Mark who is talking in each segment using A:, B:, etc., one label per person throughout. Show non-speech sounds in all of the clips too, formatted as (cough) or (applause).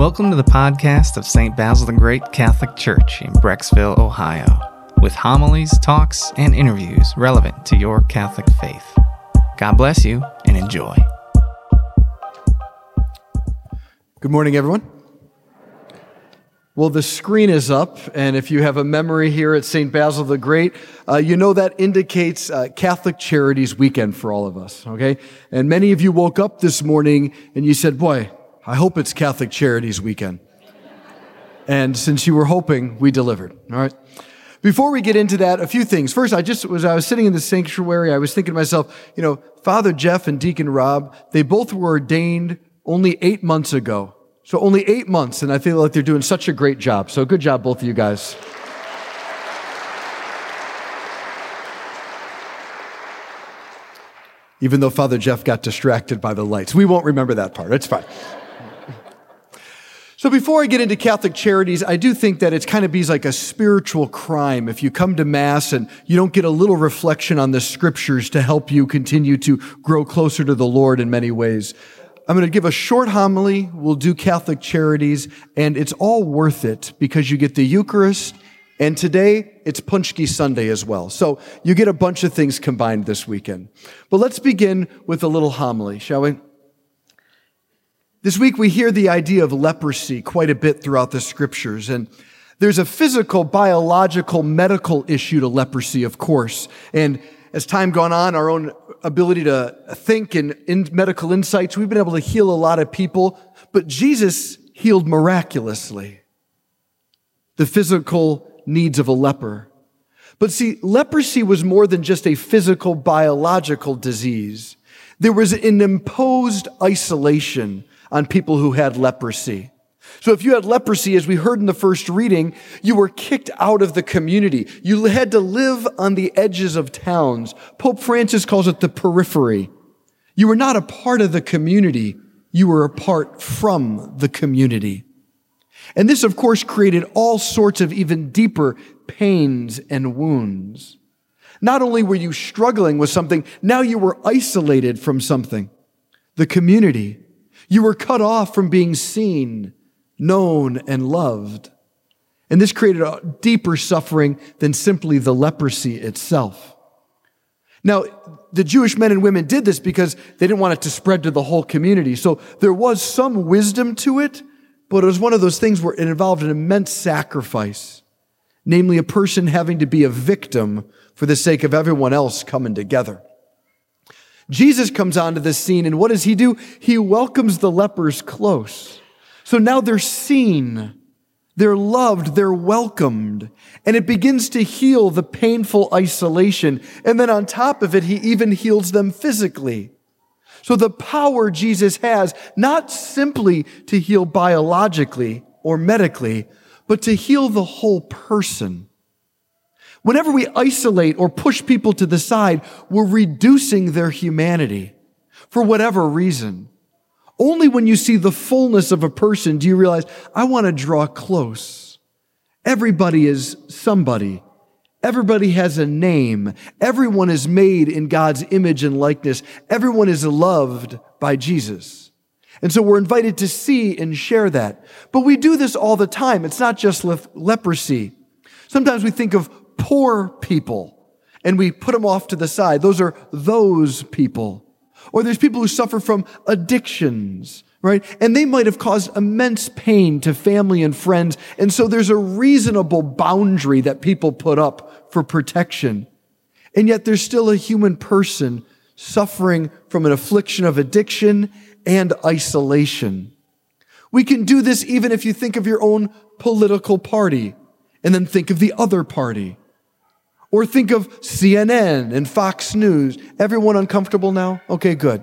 A: Welcome to the podcast of St. Basil the Great Catholic Church in Brecksville, Ohio, with homilies, talks, and interviews relevant to your Catholic faith. God bless you and enjoy.
B: Good morning, everyone. Well, the screen is up, and if you have a memory here at St. Basil the Great, uh, you know that indicates uh, Catholic Charities Weekend for all of us, okay? And many of you woke up this morning and you said, Boy, I hope it's Catholic Charities Weekend. and since you were hoping, we delivered, all right? Before we get into that, a few things. First, I just was, I was sitting in the sanctuary, I was thinking to myself, you know, Father Jeff and Deacon Rob, they both were ordained only eight months ago. So only eight months, and I feel like they're doing such a great job. So good job, both of you guys. Even though Father Jeff got distracted by the lights. We won't remember that part. It's fine. So before I get into Catholic charities, I do think that it's kind of be like a spiritual crime if you come to Mass and you don't get a little reflection on the scriptures to help you continue to grow closer to the Lord in many ways. I'm going to give a short homily. We'll do Catholic charities, and it's all worth it because you get the Eucharist, and today it's Paczki Sunday as well. So you get a bunch of things combined this weekend. But let's begin with a little homily, shall we? This week we hear the idea of leprosy quite a bit throughout the scriptures, and there's a physical, biological, medical issue to leprosy, of course. And as time gone on, our own ability to think and in medical insights, we've been able to heal a lot of people, but Jesus healed miraculously the physical needs of a leper. But see, leprosy was more than just a physical, biological disease. There was an imposed isolation on people who had leprosy. So if you had leprosy, as we heard in the first reading, you were kicked out of the community. You had to live on the edges of towns. Pope Francis calls it the periphery. You were not a part of the community. You were apart from the community. And this, of course, created all sorts of even deeper pains and wounds. Not only were you struggling with something, now you were isolated from something. The community. You were cut off from being seen known, and loved. And this created a deeper suffering than simply the leprosy itself. Now, the Jewish men and women did this because they didn't want it to spread to the whole community. So there was some wisdom to it, but it was one of those things where it involved an immense sacrifice, namely a person having to be a victim for the sake of everyone else coming together. Jesus comes onto the scene, and what does he do? He welcomes the lepers close. So now they're seen, they're loved, they're welcomed, and it begins to heal the painful isolation. And then on top of it, he even heals them physically. So the power Jesus has, not simply to heal biologically or medically, but to heal the whole person. Whenever we isolate or push people to the side, we're reducing their humanity for whatever reason. Only when you see the fullness of a person do you realize, I want to draw close. Everybody is somebody. Everybody has a name. Everyone is made in God's image and likeness. Everyone is loved by Jesus. And so we're invited to see and share that. But we do this all the time. It's not just le- leprosy. Sometimes we think of poor people and we put them off to the side. Those are those people. Or there's people who suffer from addictions, right? And they might have caused immense pain to family and friends. And so there's a reasonable boundary that people put up for protection. And yet there's still a human person suffering from an affliction of addiction and isolation. We can do this even if you think of your own political party and then think of the other party. Or think of CNN and Fox News. Everyone uncomfortable now? Okay, good.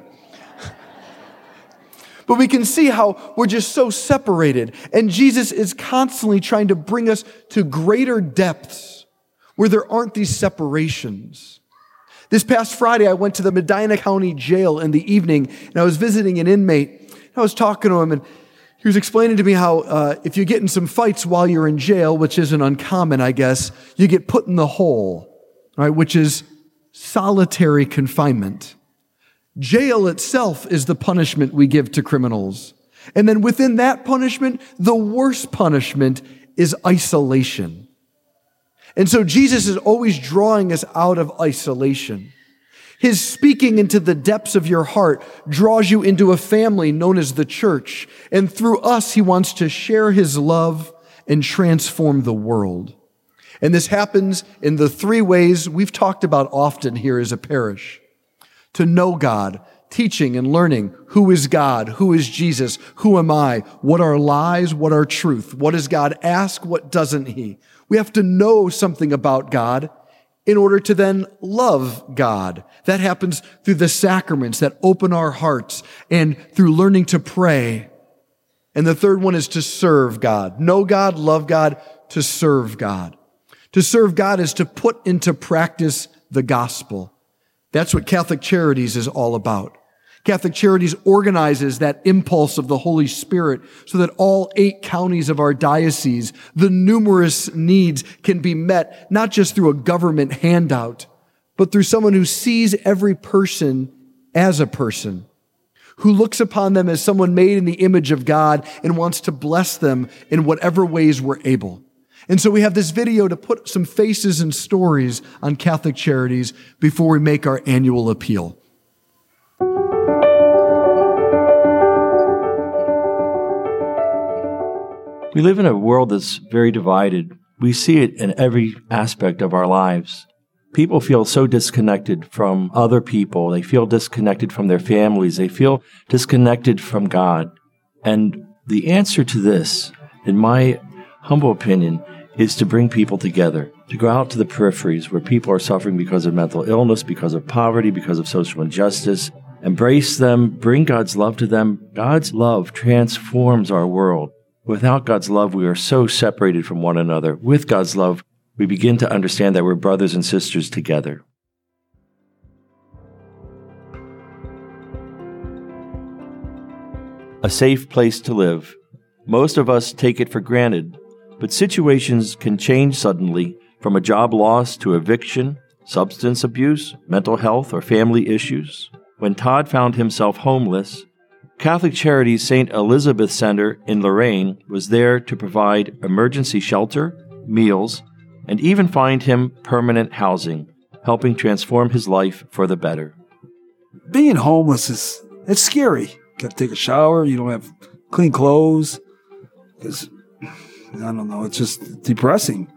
B: (laughs) but we can see how we're just so separated. And Jesus is constantly trying to bring us to greater depths where there aren't these separations. This past Friday, I went to the Medina County Jail in the evening and I was visiting an inmate. I was talking to him and he was explaining to me how uh, if you get in some fights while you're in jail, which isn't uncommon, I guess, you get put in the hole, right? Which is solitary confinement. Jail itself is the punishment we give to criminals. And then within that punishment, the worst punishment is isolation. And so Jesus is always drawing us out of isolation. His speaking into the depths of your heart draws you into a family known as the church. And through us, he wants to share his love and transform the world. And this happens in the three ways we've talked about often here as a parish. To know God, teaching and learning who is God, who is Jesus, who am I, what are lies, what are truth, what does God ask, what doesn't he. We have to know something about God in order to then love God. That happens through the sacraments that open our hearts and through learning to pray. And the third one is to serve God. Know God, love God, to serve God. To serve God is to put into practice the gospel. That's what Catholic Charities is all about. Catholic Charities organizes that impulse of the Holy Spirit so that all eight counties of our diocese, the numerous needs can be met, not just through a government handout, but through someone who sees every person as a person, who looks upon them as someone made in the image of God and wants to bless them in whatever ways we're able. And so we have this video to put some faces and stories on Catholic Charities before we make our annual appeal.
C: We live in a world that's very divided. We see it in every aspect of our lives. People feel so disconnected from other people. They feel disconnected from their families. They feel disconnected from God. And the answer to this, in my humble opinion, is to bring people together, to go out to the peripheries where people are suffering because of mental illness, because of poverty, because of social injustice. Embrace them, bring God's love to them. God's love transforms our world. Without God's love, we are so separated from one another. With God's love, we begin to understand that we're brothers and sisters together. A safe place to live. Most of us take it for granted, but situations can change suddenly from a job loss to eviction, substance abuse, mental health, or family issues. When Todd found himself homeless, Catholic Charities St. Elizabeth Center in Lorain was there to provide emergency shelter, meals, and even find him permanent housing, helping transform his life for the better.
D: Being homeless is it's scary. You got to take a shower. You don't have clean clothes. Because I don't know, it's just depressing.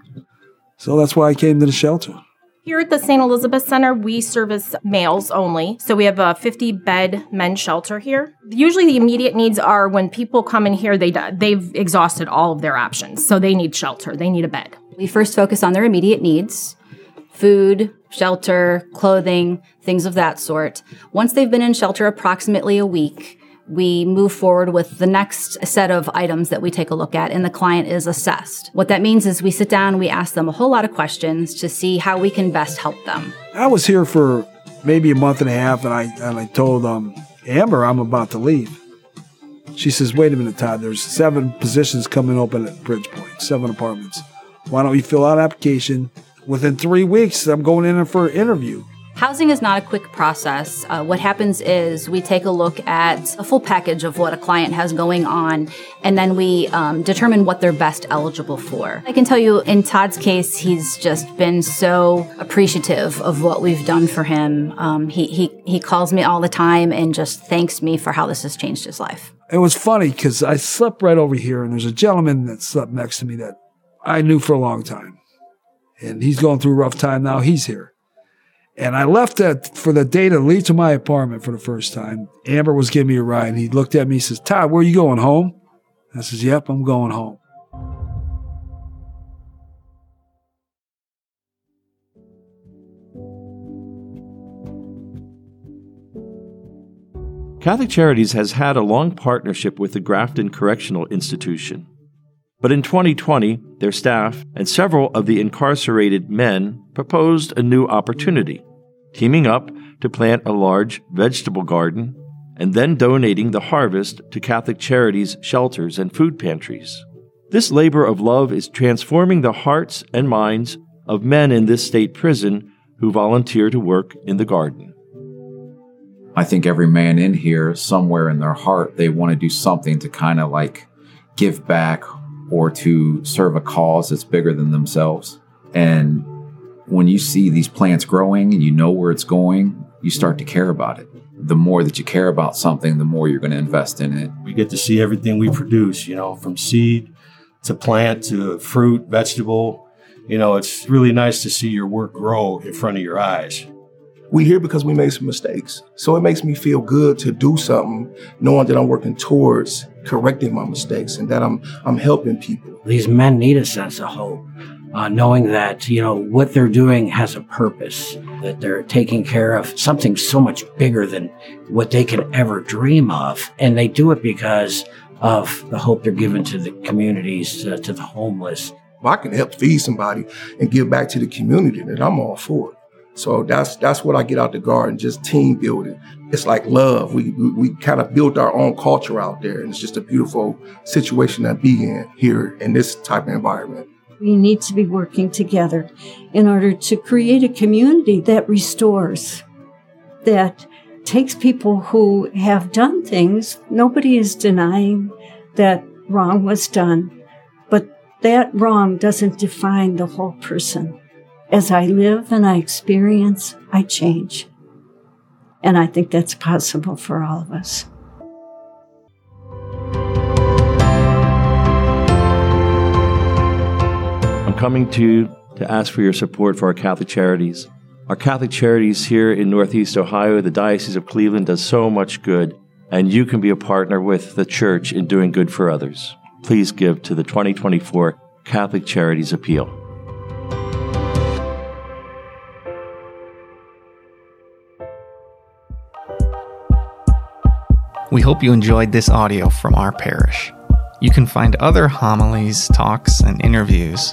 D: So that's why I came to the shelter.
E: Here at the St. Elizabeth Center, we service males only. So we have a 50 bed men's shelter here. Usually the immediate needs are when people come in here, they, they've exhausted all of their options. So they need shelter, they need a bed.
F: We first focus on their immediate needs food, shelter, clothing, things of that sort. Once they've been in shelter approximately a week, we move forward with the next set of items that we take a look at and the client is assessed. What that means is we sit down, we ask them a whole lot of questions to see how we can best help them.
D: I was here for maybe a month and a half and I and I told um, Amber I'm about to leave. She says, "Wait a minute, Todd. There's seven positions coming open at Bridgepoint, seven apartments. Why don't you fill out an application? Within three weeks, I'm going in for an interview.
F: Housing is not a quick process. Uh, what happens is we take a look at a full package of what a client has going on, and then we um, determine what they're best eligible for. I can tell you in Todd's case, he's just been so appreciative of what we've done for him. Um, he, he, he calls me all the time and just thanks me for how this has changed his life.
D: It was funny because I slept right over here, and there's a gentleman that slept next to me that I knew for a long time. And he's going through a rough time now. He's here. And I left that for the day to leave to my apartment for the first time. Amber was giving me a ride. And he looked at me and says, Todd, where are you going home? I says, Yep, I'm going home.
C: Catholic Charities has had a long partnership with the Grafton Correctional Institution. But in 2020, their staff and several of the incarcerated men proposed a new opportunity, teaming up to plant a large vegetable garden and then donating the harvest to Catholic charities, shelters, and food pantries. This labor of love is transforming the hearts and minds of men in this state prison who volunteer to work in the garden.
G: I think every man in here, somewhere in their heart, they want to do something to kind of like give back or to serve a cause that's bigger than themselves. And when you see these plants growing and you know where it's going, you start to care about it. The more that you care about something, the more you're going to invest in it.
H: We get to see everything we produce, you know, from seed to plant to fruit, vegetable. You know, it's really nice to see your work grow in front of your eyes.
I: We here because we made some mistakes. So it makes me feel good to do something knowing that I'm working towards correcting my mistakes and that I'm I'm helping people.
J: These men need a sense of hope. Uh, knowing that you know what they're doing has a purpose, that they're taking care of something so much bigger than what they can ever dream of, and they do it because of the hope they're giving to the communities, uh, to the homeless.
I: If I can help feed somebody and give back to the community, then I'm all for it. So that's that's what I get out the garden, just team building. It's like love. We we, we kind of built our own culture out there, and it's just a beautiful situation to be in here in this type of environment.
K: We need to be working together in order to create a community that restores, that takes people who have done things. Nobody is denying that wrong was done, but that wrong doesn't define the whole person. As I live and I experience, I change. And I think that's possible for all of us.
C: Coming to to ask for your support for our Catholic charities. Our Catholic charities here in Northeast Ohio, the Diocese of Cleveland, does so much good, and you can be a partner with the church in doing good for others. Please give to the 2024 Catholic Charities Appeal.
A: We hope you enjoyed this audio from our parish. You can find other homilies, talks, and interviews